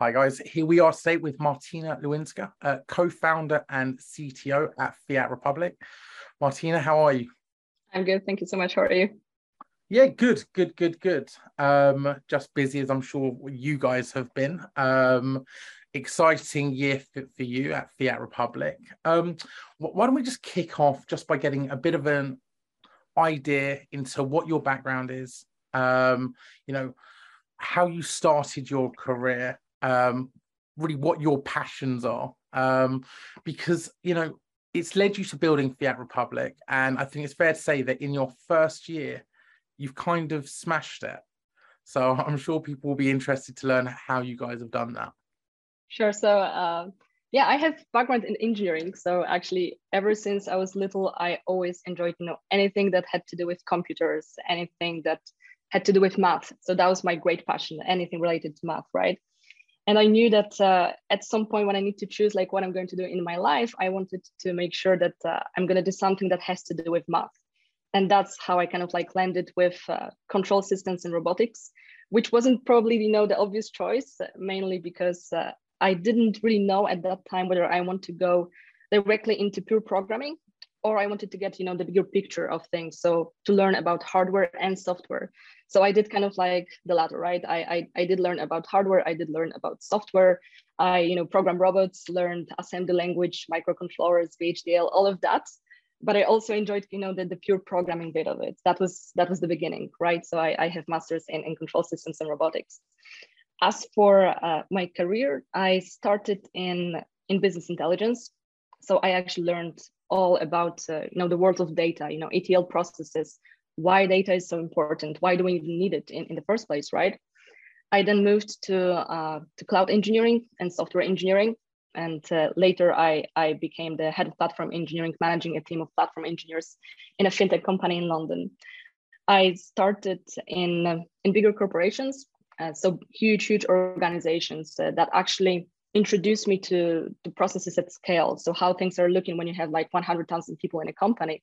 Hi, guys. Here we are today with Martyna Lewinska, uh, co founder and CTO at Fiat Republic. Martyna, how are you? I'm good. Thank you so much. How are you? Yeah, good, good, good, good. Um, just busy as I'm sure you guys have been. Um, exciting year for, for you at Fiat Republic. Um, why don't we just kick off just by getting a bit of an idea into what your background is, um, you know, how you started your career, um, really what your passions are, um, because you know it's led you to building Fiat Republic, and I think it's fair to say that in your first year, you've kind of smashed it. So I'm sure people will be interested to learn how you guys have done that. Sure. So uh, yeah, I have background in engineering. So actually, ever since I was little, I always enjoyed you know anything that had to do with computers, anything that had to do with math. So that was my great passion, anything related to math, right? And i knew that uh, at some point when i need to choose like what i'm going to do in my life i wanted to make sure that uh, i'm going to do something that has to do with math. And that's how i kind of like landed with uh, control systems and robotics which wasn't probably you know the obvious choice mainly because uh, i didn't really know at that time whether i want to go directly into pure programming or I wanted to get, you know, the bigger picture of things. So to learn about hardware and software. So I did kind of like the latter, right? I, I, I did learn about hardware. I did learn about software. I, you know, program robots, learned assembly language, microcontrollers, VHDL, all of that. But I also enjoyed, you know, the, the pure programming bit of it. That was that was the beginning, right? So I, I have masters in, in control systems and robotics. As for uh, my career, I started in in business intelligence. So I actually learned all about uh, you know the world of data you know etl processes why data is so important why do we even need it in, in the first place right? I then moved to uh, to cloud engineering and software engineering and uh, later I, I became the head of platform engineering managing a team of platform engineers in a fintech company in london. I started in uh, in bigger corporations uh, so huge huge organizations uh, that actually introduced me to the processes at scale. So how things are looking when you have like 100,000 people in a company.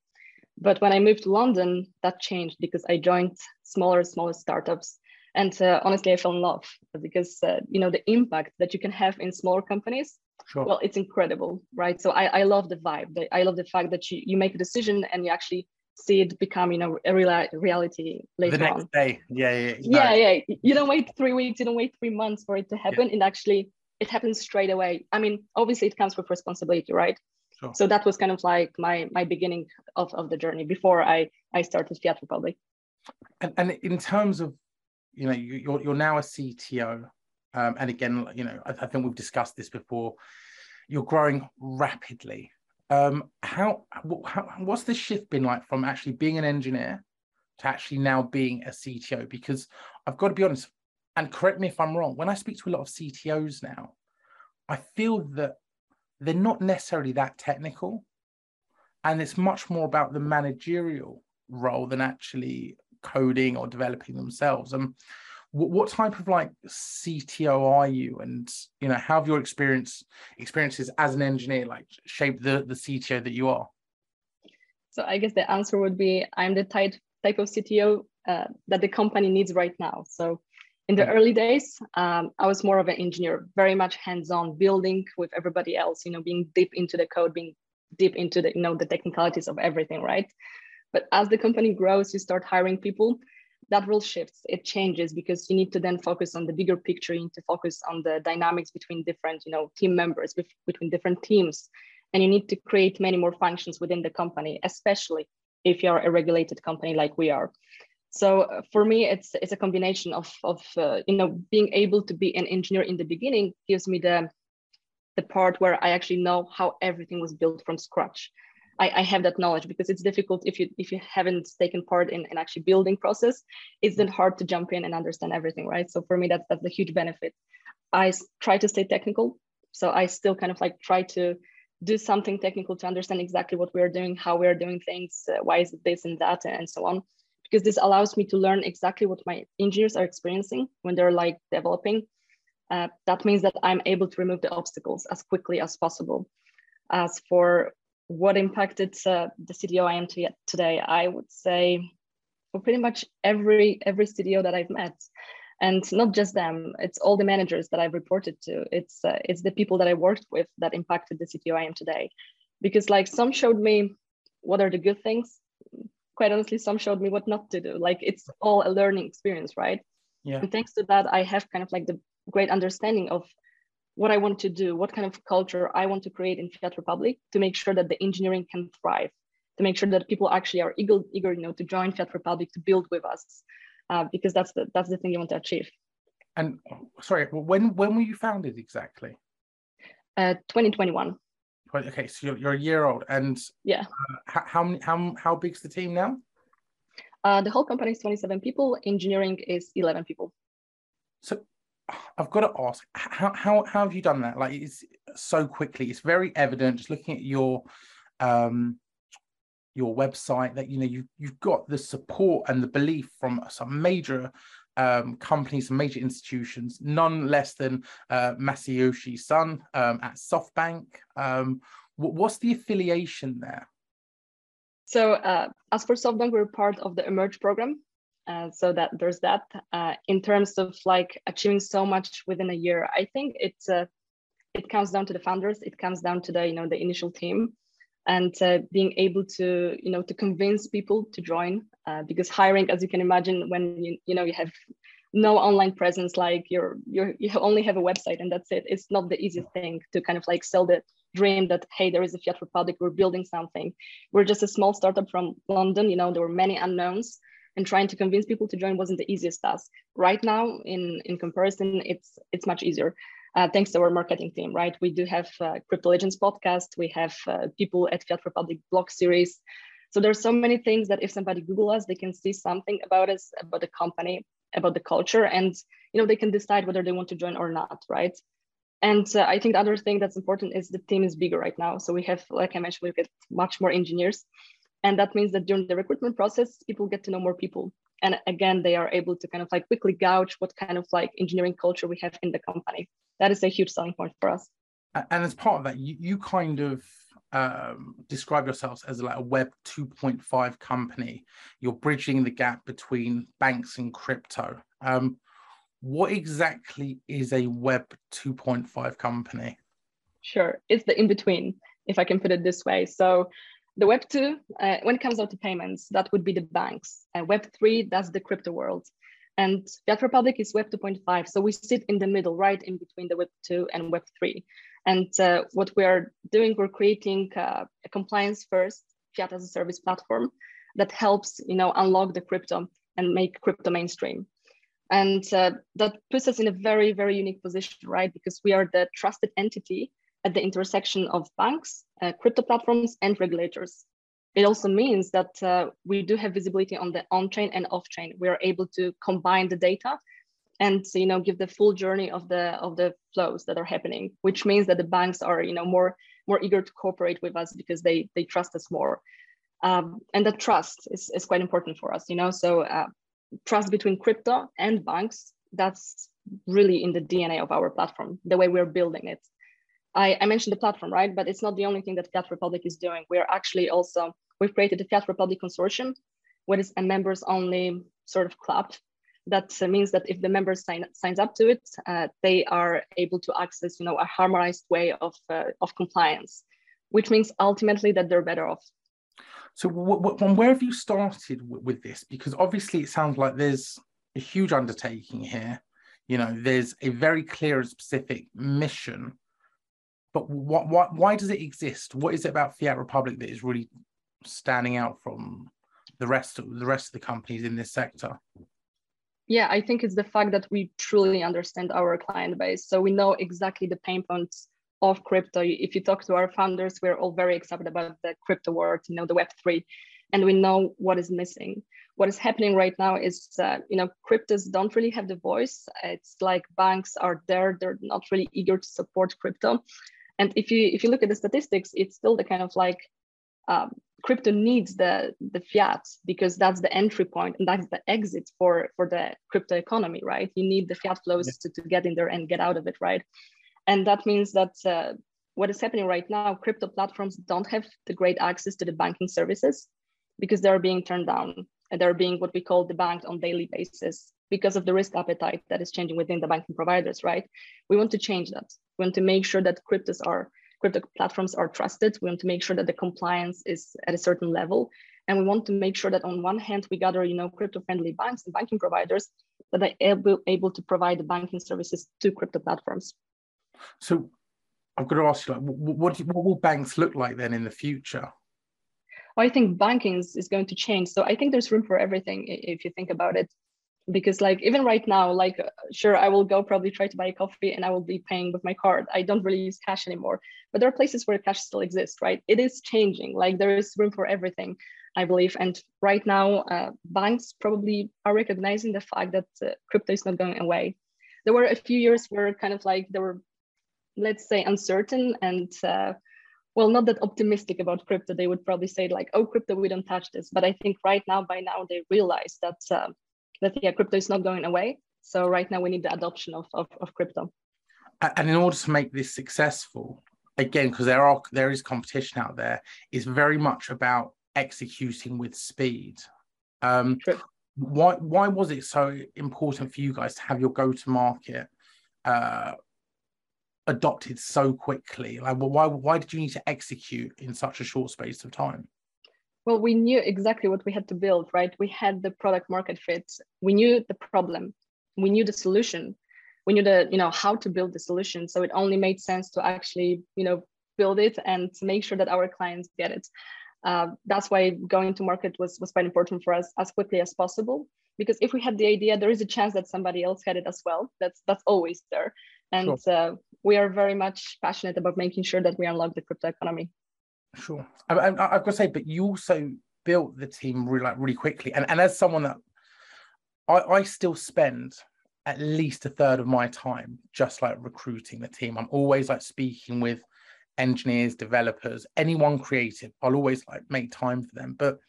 But when I moved to London, that changed because I joined smaller, smaller startups. And uh, honestly, I fell in love because, uh, you know, the impact that you can have in smaller companies, sure. well, it's incredible, right? So I, I love the vibe. I love the fact that you, you make a decision and you actually see it become you know a real reality later the next on. day yeah yeah yeah yeah you don't wait three weeks you don't wait three months for it to happen yeah. and actually it happens straight away. I mean, obviously it comes with responsibility, right? Sure. So that was kind of like my my beginning of, of the journey before I I started Fiat Republic. And, and in terms of, you know, you're you're now a CTO, um, and again, you know, I, I think we've discussed this before. You're growing rapidly. Um, how, how what's the shift been like from actually being an engineer to actually now being a CTO? Because I've got to be honest, and correct me if I'm wrong, when I speak to a lot of CTOs now, I feel that they're not necessarily that technical. And it's much more about the managerial role than actually coding or developing themselves. And um, what type of like CTO are you? And you know, how have your experience experiences as an engineer like shaped the, the CTO that you are? So I guess the answer would be I'm the type type of CTO uh, that the company needs right now. So in the early days um, i was more of an engineer very much hands-on building with everybody else you know being deep into the code being deep into the you know the technicalities of everything right? But as the company grows you start hiring people that role shifts it changes because you need to then focus on the bigger picture you need to focus on the dynamics between different you know team members between different teams and you need to create many more functions within the company especially if you're a regulated company like we are so uh, for me it's it's a combination of of uh, you know being able to be an engineer in the beginning gives me the the part where i actually know how everything was built from scratch. I, I have that knowledge because it's difficult if you if you haven't taken part in an actually building process it's then hard to jump in and understand everything right? So for me that's that's a huge benefit. I try to stay technical. So i still kind of like try to do something technical to understand exactly what we're doing how we're doing things uh, why is it this and that and so on because this allows me to learn exactly what my engineers are experiencing when they're like developing. Uh, that means that I'm able to remove the obstacles as quickly as possible. As for what impacted uh, the CTO I am today, I would say for pretty much every every CTO that I've met, and not just them it's all the managers that i've reported to it's uh, it's the people that i worked with that impacted the cto i am today because like some showed me what are the good things quite honestly some showed me what not to do. Like it's all a learning experience right? Yeah. And thanks to that i have kind of like the great understanding of what i want to do what kind of culture i want to create in fiat republic to make sure that the engineering can thrive to make sure that people actually are eager, eager you know to join fiat republic to build with us uh, because that's the that's the thing you want to achieve. And sorry when when were you founded exactly? Uh 2021 okay so you're, you're a year old and yeah. uh, how, how many how how big's the team now? Uh, the whole company is 27 people engineering is 11 people. So I've got to ask, how, how, how have you done that? Like it's so quickly, it's very evident just looking at your um, your website that you know you you've got the support and the belief from some major um, companies, some major institutions, none less than uh, Masayoshi Son um, at SoftBank. Um, what's the affiliation there? So, uh, as for SoftBank, we're part of the Emerge program. Uh, so that there's that. Uh, in terms of like achieving so much within a year, I think it's uh, it comes down to the founders. It comes down to the you know the initial team and uh, being able to you know to convince people to join uh, because hiring as you can imagine when you, you know you have no online presence like you're you're you only have a website and that's it it's not the easiest thing to kind of like sell the dream that hey there is a fiat republic we're building something. We're just a small startup from london you know there were many unknowns and trying to convince people to join wasn't the easiest task. Right now in in comparison it's it's much easier uh, thanks to our marketing team, right? We do have uh, Crypto Legends podcast. We have uh, people at Fiat Republic blog series. So there's so many things that if somebody Google us, they can see something about us, about the company, about the culture, and you know they can decide whether they want to join or not, right? And uh, I think the other thing that's important is the team is bigger right now. So we have, like I mentioned, we get much more engineers, and that means that during the recruitment process, people get to know more people. And again, they are able to kind of like quickly gauge what kind of like engineering culture we have in the company that is a huge selling point for us. And as part of that, you, you kind of um, describe yourselves as like a Web 2.5 company. You're bridging the gap between banks and crypto. Um, what exactly is a Web 2.5 company? Sure, it's the in between, if I can put it this way. So, the Web 2, uh, when it comes out to payments, that would be the banks. Uh, Web 3, that's the crypto world. And Fiat Republic is Web 2.5. So we sit in the middle, right in between the Web 2 and Web 3. And uh, what we are doing, we're creating uh, a compliance first Fiat as a service platform that helps you know, unlock the crypto and make crypto mainstream. And uh, that puts us in a very, very unique position, right? Because we are the trusted entity at the intersection of banks, uh, crypto platforms, and regulators it also means that uh, we do have visibility on the on-chain and off-chain. We are able to combine the data and you know give the full journey of the of the flows that are happening, which means that the banks are you know more more eager to cooperate with us because they they trust us more. Um, and that trust is, is quite important for us, you know. So uh, trust between crypto and banks, that's really in the DNA of our platform, the way we're building it. I, I, mentioned the platform, right? But it's not the only thing that Fiat Republic is doing. We're actually also we've created the Fiat Republic Consortium, what is a members only sort of club. That means that if the members sign signs up to it, uh, they are able to access, you know, a harmonized way of uh, of compliance, which means ultimately that they're better off. So, from where have you started with this? Because obviously, it sounds like there's a huge undertaking here. You know, there's a very clear and specific mission but what, what, why does it exist? What is it about Fiat Republic that is really standing out from the rest of the rest of the companies in this sector? Yeah, I think it's the fact that we truly understand our client base. So we know exactly the pain points of crypto. If you talk to our founders, we're all very excited about the crypto world, you know, the Web3, and we know what is missing. What is happening right now is, uh, you know, cryptos don't really have the voice. It's like banks are there, they're not really eager to support crypto. And if you if you look at the statistics, it's still the kind of like um, crypto needs the the fiat because that's the entry point and that's the exit for for the crypto economy right? You need the fiat flows yeah. to, to get in there and get out of it right? And that means that uh, what is happening right now crypto platforms don't have the great access to the banking services because they're being turned down and they're being what we call debanked on daily basis because of the risk appetite that is changing within the banking providers, right? We want to change that. We want to make sure that cryptos are crypto platforms are trusted. We want to make sure that the compliance is at a certain level. And we want to make sure that on one hand, we gather, you know, crypto-friendly banks and banking providers that are able, able to provide the banking services to crypto platforms. So I've got to ask you, like, what, what will banks look like then in the future? Well, I think banking is, is going to change. So I think there's room for everything if you think about it because like even right now like sure i will go probably try to buy a coffee and i will be paying with my card. I don't really use cash anymore. But there are places where cash still exists right? It is changing. Like there is room for everything i believe. And right now uh, banks probably are recognizing the fact that uh, crypto is not going away. There were a few years where kind of like there were let's say uncertain and uh, well not that optimistic about crypto. They would probably say like oh crypto we don't touch this. But i think right now by now they realize that uh, that yeah, crypto is not going away. So right now we need the adoption of, of, of crypto. And in order to make this successful, again, because there are there is competition out there, is very much about executing with speed. Um, True. Why why was it so important for you guys to have your go to market uh, adopted so quickly? Like, why why did you need to execute in such a short space of time? Well we knew exactly what we had to build right? We had the product market fit. We knew the problem. We knew the solution. We knew the you know how to build the solution. So it only made sense to actually you know build it and make sure that our clients get it. Uh, that's why going to market was was quite important for us as quickly as possible. Because if we had the idea there is a chance that somebody else had it as well. That's that's always there. And sure. uh, we are very much passionate about making sure that we unlock the crypto economy Sure. I, I, I've got to say, but you also built the team really, like, really quickly. And, and as someone that I, I still spend at least a third of my time just like recruiting the team. I'm always like speaking with engineers, developers, anyone creative. I'll always like make time for them. But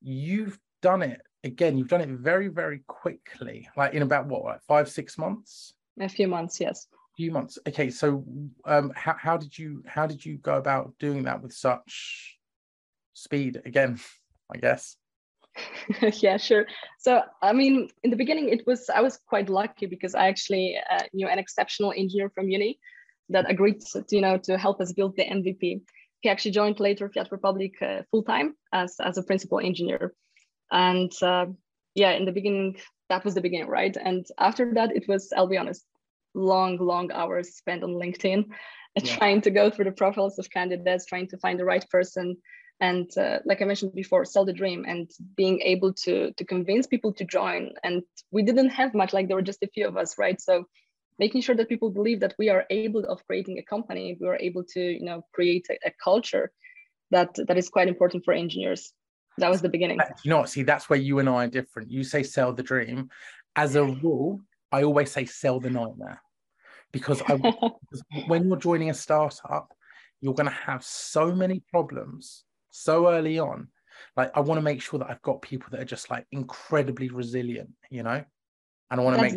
you've done it again, you've done it very, very quickly, like in about what, like five, six months? A few months, yes few months. Okay so um how, how did you how did you go about doing that with such speed again i guess? Yeah sure. So i mean in the beginning it was i was quite lucky because i actually uh, knew an exceptional engineer from uni that agreed to, you know to help us build the mvp he actually joined later fiat republic uh, full-time as as a principal engineer. And uh, yeah in the beginning that was the beginning right? And after that it was i'll be honest long, long hours spent on LinkedIn yeah. trying to go through the profiles of candidates, trying to find the right person. And uh, like I mentioned before, sell the dream and being able to, to convince people to join. And we didn't have much, like there were just a few of us, right? So making sure that people believe that we are able of creating a company, we are able to, you know, create a, a culture that that is quite important for engineers. That was the beginning. You know, see, that's where you and I are different. You say sell the dream. As a rule, I always say sell the nightmare because, I, because when you're joining a startup, you're going to have so many problems so early on. Like, I want to make sure that I've got people that are just like incredibly resilient, you know, and I want to make.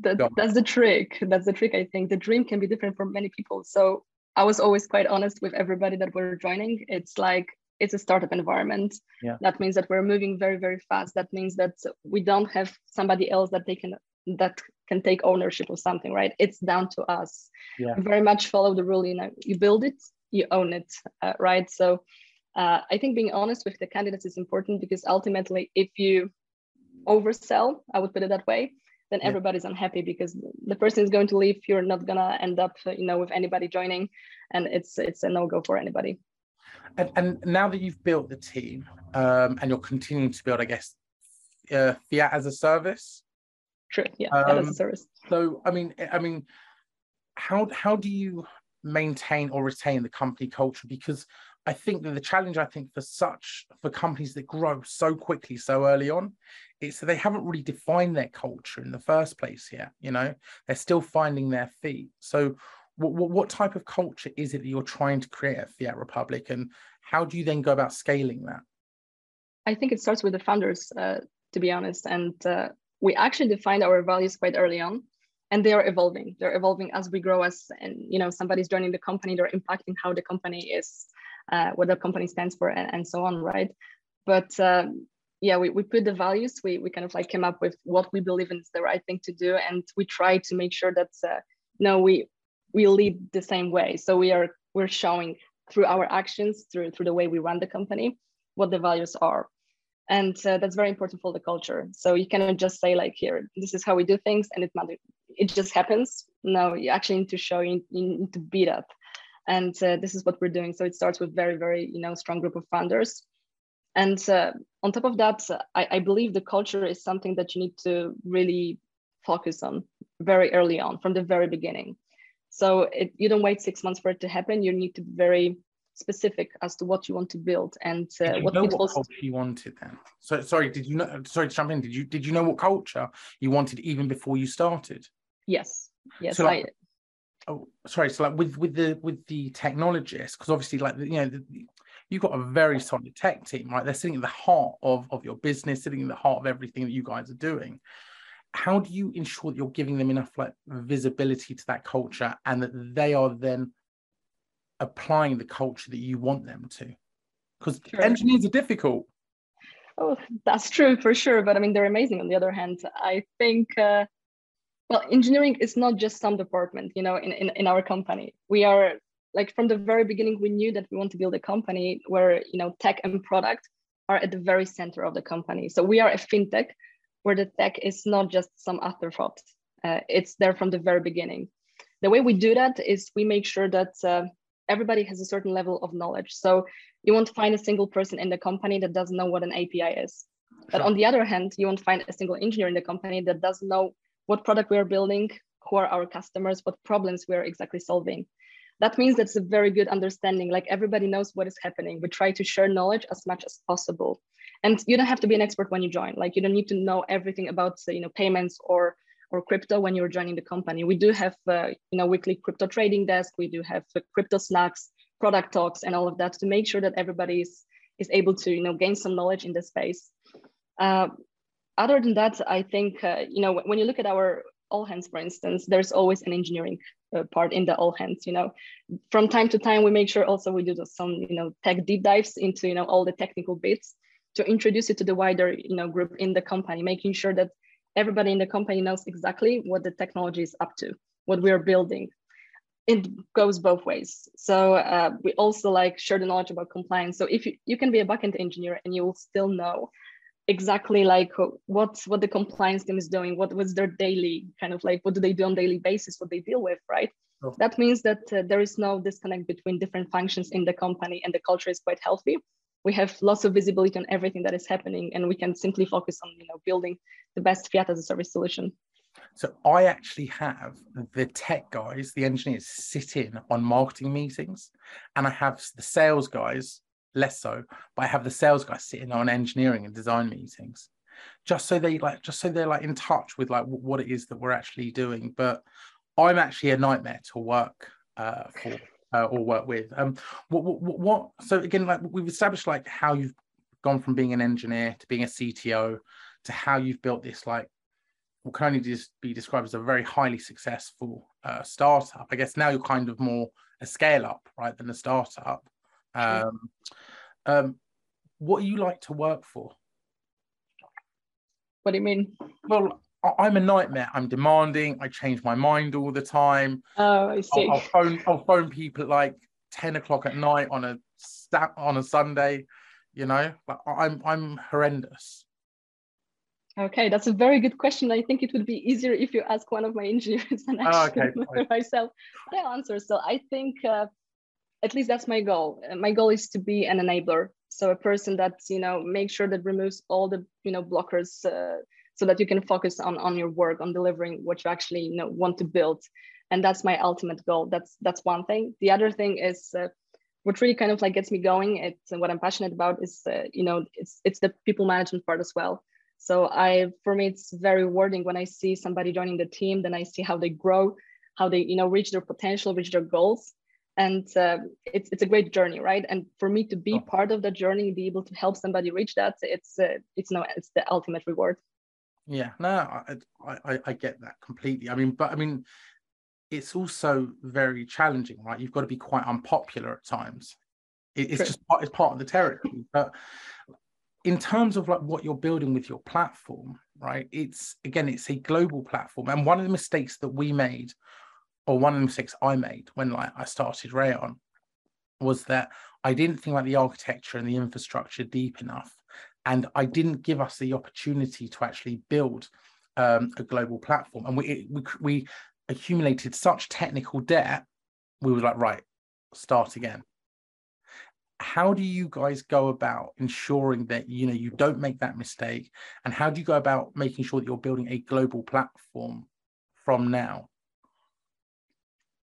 The, that's the trick. That's the trick. I think the dream can be different for many people. So I was always quite honest with everybody that we're joining. It's like it's a startup environment. Yeah. That means that we're moving very, very fast. That means that we don't have somebody else that they can that can take ownership of something, right? It's down to us. Yeah. Very much follow the rule. You know, you build it, you own it, uh, right? So uh, I think being honest with the candidates is important because ultimately, if you oversell, I would put it that way, then yeah. everybody's unhappy because the person is going to leave. You're not gonna end up, uh, you know, with anybody joining, and it's it's a no go for anybody. And, and now that you've built the team um, and you're continuing to build, I guess, uh, Fiat as a service, True. Yeah, um, as a service. So I mean, I mean, how how do you maintain or retain the company culture? Because I think that the challenge, I think, for such for companies that grow so quickly so early on, is that they haven't really defined their culture in the first place yet. You know, they're still finding their feet. So, what, what, what type of culture is it that you're trying to create at Fiat Republic, and how do you then go about scaling that? I think it starts with the founders, uh, to be honest, and uh, we actually defined our values quite early on and they are evolving they're evolving as we grow as and you know somebody's joining the company they're impacting how the company is uh, what the company stands for and, and so on right but uh, yeah, we, we put the values, we, we kind of like came up with what we believe is the right thing to do. And we try to make sure that, uh, no, we, we lead the same way. So we are, we're showing through our actions, through, through the way we run the company, what the values are. And uh, that's very important for the culture. So you cannot just say like, here, this is how we do things and it, it just happens. No, you actually need to show, you, you need to beat up And uh, this is what we're doing. So it starts with very, very, you know, strong group of founders. And uh, on top of that, I, I believe the culture is something that you need to really focus on very early on from the very beginning. So it, you don't wait six months for it to happen. You need to be very specific as to what you want to build and uh, what, know what culture you wanted then. So sorry, did you know? Sorry to jump in. Did you did you know what culture you wanted even before you started? Yes. Yes. So like, I, oh, sorry. So like with with the with the technologists, because obviously like you know the, you've got a very solid tech team, right? They're sitting at the heart of of your business, sitting in the heart of everything that you guys are doing how do you ensure that you're giving them enough like visibility to that culture and that they are then applying the culture that you want them to because sure. engineers are difficult oh that's true for sure but i mean they're amazing on the other hand i think uh, well engineering is not just some department you know in, in, in our company we are like from the very beginning we knew that we want to build a company where you know tech and product are at the very center of the company so we are a fintech where the tech is not just some afterthought. Uh, it's there from the very beginning. The way we do that is we make sure that uh, everybody has a certain level of knowledge. So you won't find a single person in the company that doesn't know what an API is. But on the other hand, you won't find a single engineer in the company that doesn't know what product we are building, who are our customers, what problems we are exactly solving. That means that's a very good understanding. Like everybody knows what is happening. We try to share knowledge as much as possible and you don't have to be an expert when you join like you don't need to know everything about you know payments or or crypto when you're joining the company. We do have uh, you know weekly crypto trading desk. We do have uh, crypto snacks product talks and all of that to make sure that everybody is is able to you know gain some knowledge in the space. Uh, other than that i think uh, you know when you look at our all hands for instance there's always an engineering uh, part in the all hands you know. From time to time we make sure also we do some you know tech deep dives into you know all the technical bits to introduce it to the wider you know group in the company making sure that everybody in the company knows exactly what the technology is up to what we are building. It goes both ways. So uh, we also like share the knowledge about compliance. So if you, you can be a backend engineer and you will still know exactly like what what the compliance team is doing what was their daily kind of like what do they do on daily basis what they deal with right? Oh. that means that uh, there is no disconnect between different functions in the company and the culture is quite healthy we have lots of visibility on everything that is happening and we can simply focus on you know building the best fiat as a service solution. So i actually have the tech guys the engineers sit in on marketing meetings and i have the sales guys less so but i have the sales guys sitting on engineering and design meetings. Just so they like just so they're like in touch with like what it is that we're actually doing but i'm actually a nightmare to work uh, for uh, or work with. Um, what, what, what, so again, like we've established like how you've gone from being an engineer to being a CTO to how you've built this like what can only just be described as a very highly successful uh, startup. I guess now you're kind of more a scale up, right, than a startup. Um, um, what do you like to work for? What do you mean? Well, I'm a nightmare. I'm demanding. I change my mind all the time. Oh, I see. I'll, I'll phone. I'll phone people at like ten o'clock at night on a on a Sunday. You know, like I'm I'm horrendous. Okay, that's a very good question. I think it would be easier if you ask one of my engineers than actually oh, okay. myself. But I'll answer. So I think uh, at least that's my goal. Uh, my goal is to be an enabler. So a person that you know makes sure that removes all the you know blockers. Uh, so that you can focus on on your work on delivering what you actually you know want to build. And that's my ultimate goal. That's that's one thing. The other thing is uh, what really kind of like gets me going it's what i'm passionate about is uh, you know it's it's the people management part as well. So i for me it's very rewarding when i see somebody joining the team then i see how they grow how they you know reach their potential reach their goals. And uh, it's it's a great journey right? And for me to be oh. part of that journey be able to help somebody reach that it's uh, it's no it's the ultimate reward yeah, no, I, I I get that completely. I mean, but I mean, it's also very challenging, right? You've got to be quite unpopular at times. It, it's True. just part, it's part of the territory. But in terms of like what you're building with your platform, right? It's again, it's a global platform. And one of the mistakes that we made, or one of the mistakes I made when like I started Raion, was that I didn't think about the architecture and the infrastructure deep enough. And I didn't give us the opportunity to actually build um, a global platform. And we, we, we accumulated such technical debt, we were like, right, start again. How do you guys go about ensuring that you know you don't make that mistake? And how do you go about making sure that you're building a global platform from now?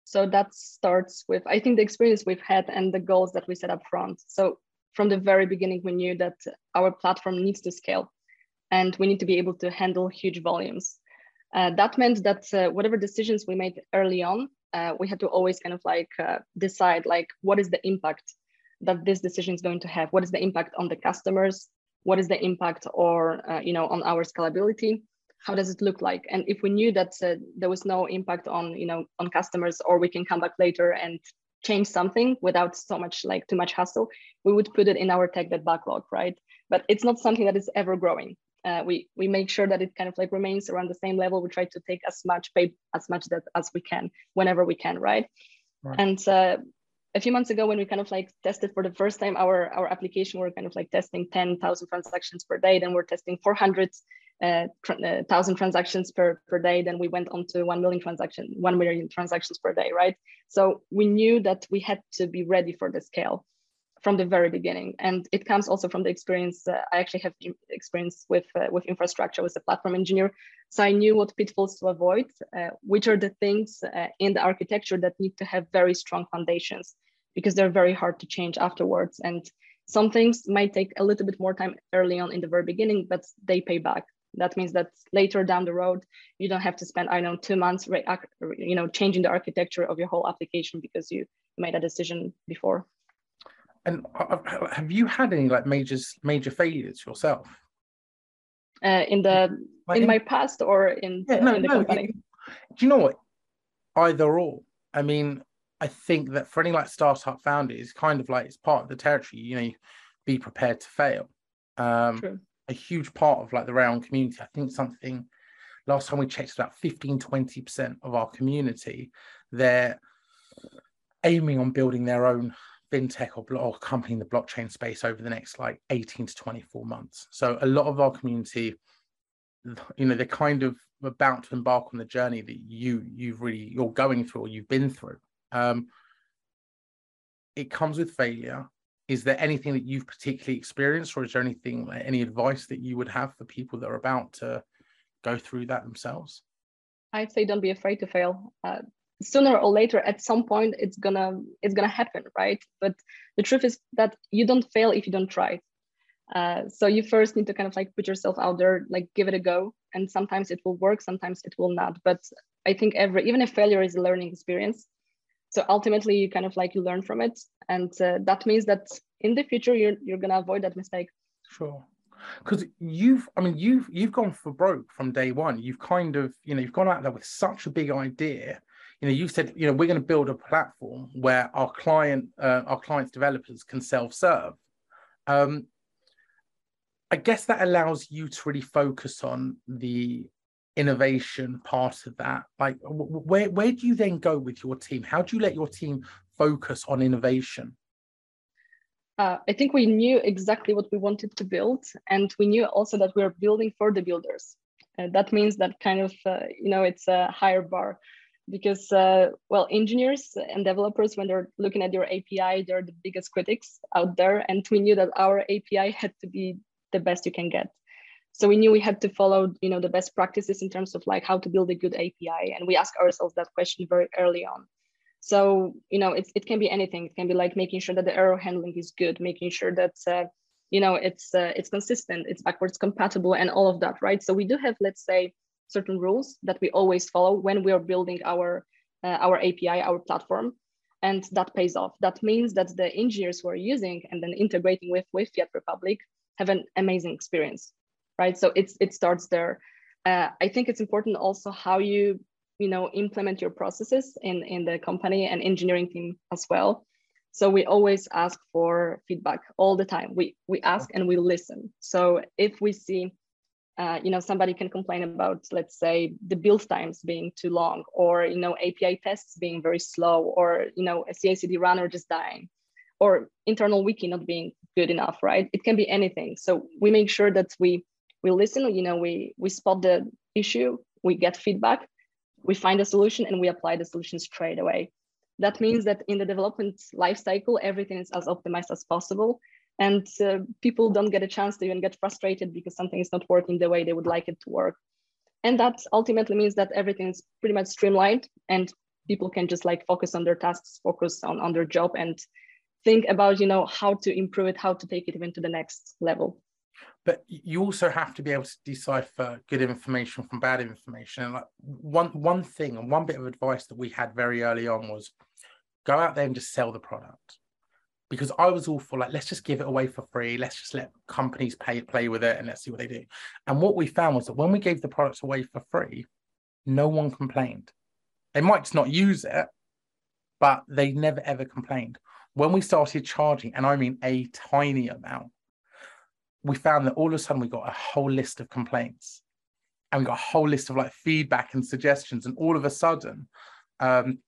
So that starts with i think the experience we've had and the goals that we set up front. So from the very beginning we knew that our platform needs to scale and we need to be able to handle huge volumes. Uh, that meant that uh, whatever decisions we made early on uh, we had to always kind of like uh, decide like what is the impact that this decision is going to have? What is the impact on the customers? What is the impact or uh, you know on our scalability? How does it look like? And if we knew that uh, there was no impact on you know on customers or we can come back later and change something without so much like too much hassle we would put it in our tech debt backlog right? But it's not something that is ever growing. Uh, we we make sure that it kind of like remains around the same level. We try to take as much pay as much debt as we can whenever we can right, right. and uh, a few months ago when we kind of like tested for the first time our, our application, we're kind of like testing 10,000 transactions per day. Then we're testing 400,000 uh, uh transactions per, per day. Then we went on to 1 million transaction, 1 million transactions per day, right? So we knew that we had to be ready for the scale from the very beginning. And it comes also from the experience. Uh, I actually have experience with, uh, with infrastructure, as a platform engineer. So I knew what pitfalls to avoid, uh, which are the things uh, in the architecture that need to have very strong foundations because they're very hard to change afterwards. And some things might take a little bit more time early on in the very beginning, but they pay back. That means that later down the road, you don't have to spend, I know, two months, you know, changing the architecture of your whole application because you made a decision before. And have you had any like major major failures yourself? Uh, in the like in, in, my past or in, yeah, no, in the no, company? It, do you know what? Either or. I mean, I think that for any like startup founders, kind of like it's part of the territory. You know, be prepared to fail. Um, True. A huge part of like the Raion community. I think something last time we checked about 15 20% of our community they're aiming on building their own fintech or, or company in the blockchain space over the next like 18 to 24 months so a lot of our community you know they're kind of about to embark on the journey that you you've really you're going through or you've been through um, it comes with failure. Is there anything that you've particularly experienced, or is there anything, any advice that you would have for people that are about to go through that themselves? I'd say don't be afraid to fail. Uh, sooner or later, at some point, it's gonna it's gonna happen, right? But the truth is that you don't fail if you don't try. Uh, so you first need to kind of like put yourself out there, like give it a go, and sometimes it will work, sometimes it will not. But I think every even if failure is a learning experience, so ultimately you kind of like you learn from it. And uh, that means that in the future you're, you're going to avoid that mistake. Sure. Because you've i mean you've you've gone for broke from day one. You've kind of you know you've gone out there with such a big idea. You know you said you know we're going to build a platform where our client uh, our clients developers can self-serve. Um i guess that allows you to really focus on the innovation part of that? Like where where do you then go with your team? How do you let your team focus on innovation? Uh, i think we knew exactly what we wanted to build and we knew also that we are building for the builders. Uh, that means that kind of uh, you know it's a higher bar because uh, well engineers and developers when they're looking at your api they're the biggest critics out there and we knew that our api had to be the best you can get so we knew we had to follow you know the best practices in terms of like how to build a good api and we ask ourselves that question very early on. So you know it, it can be anything. It can be like making sure that the error handling is good making sure that uh, you know it's uh, it's consistent it's backwards compatible and all of that right? So we do have let's say certain rules that we always follow when we are building our uh, our api our platform and that pays off. That means that the engineers who are using and then integrating with with fiat republic have an amazing experience right? So it's it starts there. Uh, I think it's important also how you you know implement your processes in in the company and engineering team as well. So we always ask for feedback all the time. We we ask and we listen. So if we see, uh, you know, somebody can complain about, let's say, the build times being too long, or you know, API tests being very slow, or you know, a CI/CD runner just dying, or internal wiki not being good enough, right? It can be anything. So we make sure that we we listen. You know, we we spot the issue, we get feedback, we find a solution, and we apply the solution straight away. That means that in the development lifecycle, everything is as optimized as possible. And uh, people don't get a chance to even get frustrated because something is not working the way they would like it to work. And that ultimately means that everything is pretty much streamlined and people can just like focus on their tasks, focus on, on their job and think about, you know, how to improve it, how to take it even to the next level but you also have to be able to decipher good information from bad information. And like one one thing and one bit of advice that we had very early on was go out there and just sell the product. Because I was all for like let's just give it away for free. Let's just let companies pay play with it and let's see what they do. And what we found was that when we gave the products away for free no one complained. They might just not use it but they never ever complained. When we started charging and I mean a tiny amount we found that all of a sudden we got a whole list of complaints. And we got a whole list of like feedback and suggestions. And all of a sudden um,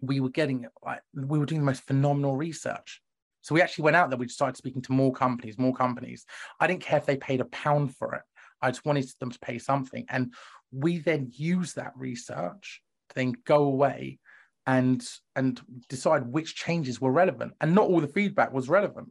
we were getting like we were doing the most phenomenal research. So we actually went out there we started speaking to more companies more companies. I didn't care if they paid a pound for it. I just wanted them to pay something. And we then use that research to then go away and and decide which changes were relevant. And not all the feedback was relevant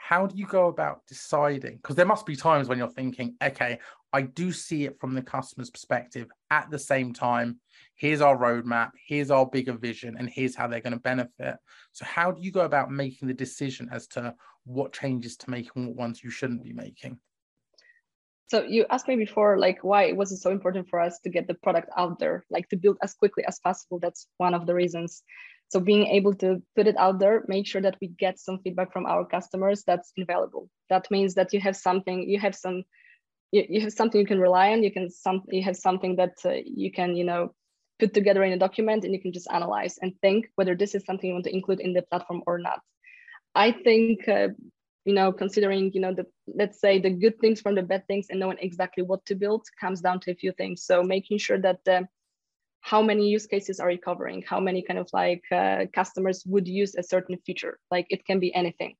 how do you go about deciding? Because there must be times when you're thinking, okay, I do see it from the customer's perspective. At the same time, here's our roadmap, here's our bigger vision, and here's how they're going to benefit. So, how do you go about making the decision as to what changes to make and what ones you shouldn't be making? So you asked me before, like, why it was so important for us to get the product out there, like to build as quickly as possible? That's one of the reasons. So being able to put it out there, make sure that we get some feedback from our customers, that's invaluable. That means that you have something, you have some, you, you have something you can rely on. You can some, you have something that uh, you can, you know, put together in a document, and you can just analyze and think whether this is something you want to include in the platform or not. I think, uh, you know, considering, you know, the let's say the good things from the bad things and knowing exactly what to build comes down to a few things. So making sure that the how many use cases are you covering? How many kind of like uh, customers would use a certain feature? Like it can be anything.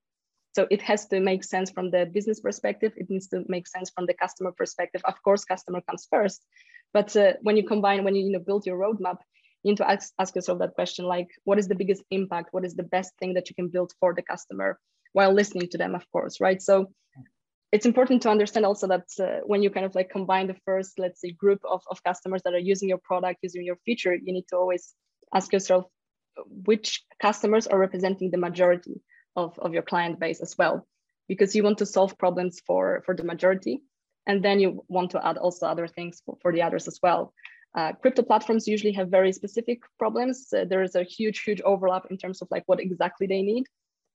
So it has to make sense from the business perspective. It needs to make sense from the customer perspective. Of course, customer comes first, but uh, when you combine, when you, you know build your roadmap, you need to ask, ask yourself that question: like, what is the biggest impact? What is the best thing that you can build for the customer while listening to them, of course, right? So it's important to understand also that uh, when you kind of like combine the first, let's say, group of, of customers that are using your product, using your feature, you need to always ask yourself which customers are representing the majority of, of your client base as well, because you want to solve problems for, for the majority. And then you want to add also other things for, for the others as well. Uh, crypto platforms usually have very specific problems. Uh, there is a huge, huge overlap in terms of like what exactly they need.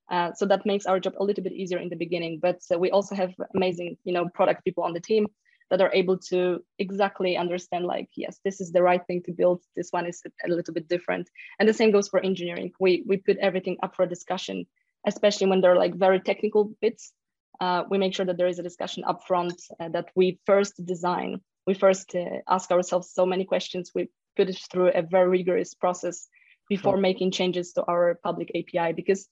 Uh, so that makes our job a little bit easier in the beginning. But uh, we also have amazing, you know, product people on the team that are able to exactly understand like, yes, this is the right thing to build. This one is a little bit different. And the same goes for engineering. We, we put everything up for discussion, especially when they're like very technical bits. Uh, we make sure that there is a discussion upfront uh, that we first design. We first uh, ask ourselves so many questions. We put it through a very rigorous process before sure. making changes to our public API because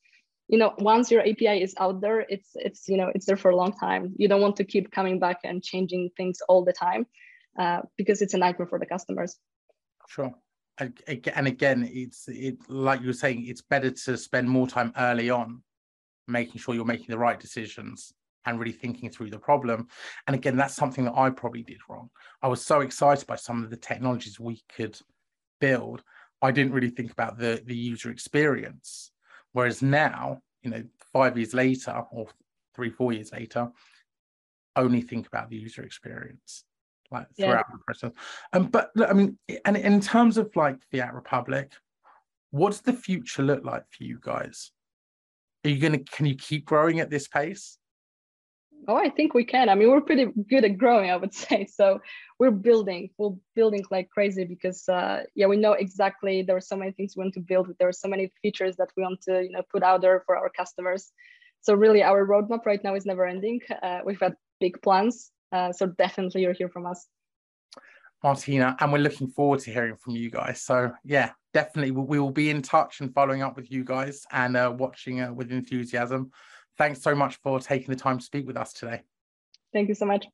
you know once your api is out there it's it's you know it's there for a long time. You don't want to keep coming back and changing things all the time uh, because it's a nightmare for the customers. Sure. And again it's it like you were saying it's better to spend more time early on making sure you're making the right decisions and really thinking through the problem. And again that's something that i probably did wrong. I was so excited by some of the technologies we could build i didn't really think about the the user experience Whereas now, you know, five years later or three, four years later, only think about the user experience like throughout yeah. the process. Um, but look, I mean, and in terms of like Fiat Republic, what's the future look like for you guys? Are you gonna can you keep growing at this pace? Oh, I think we can. I mean, we're pretty good at growing, I would say. So we're building, we're building like crazy because uh, yeah, we know exactly there are so many things we want to build. There are so many features that we want to you know put out there for our customers. So really, our roadmap right now is never ending. Uh, we've got big plans. Uh, so definitely, you'll hear from us. Martyna, and we're looking forward to hearing from you guys. So yeah, definitely we will be in touch and following up with you guys and uh, watching uh, with enthusiasm. Thanks so much for taking the time to speak with us today. Thank you so much.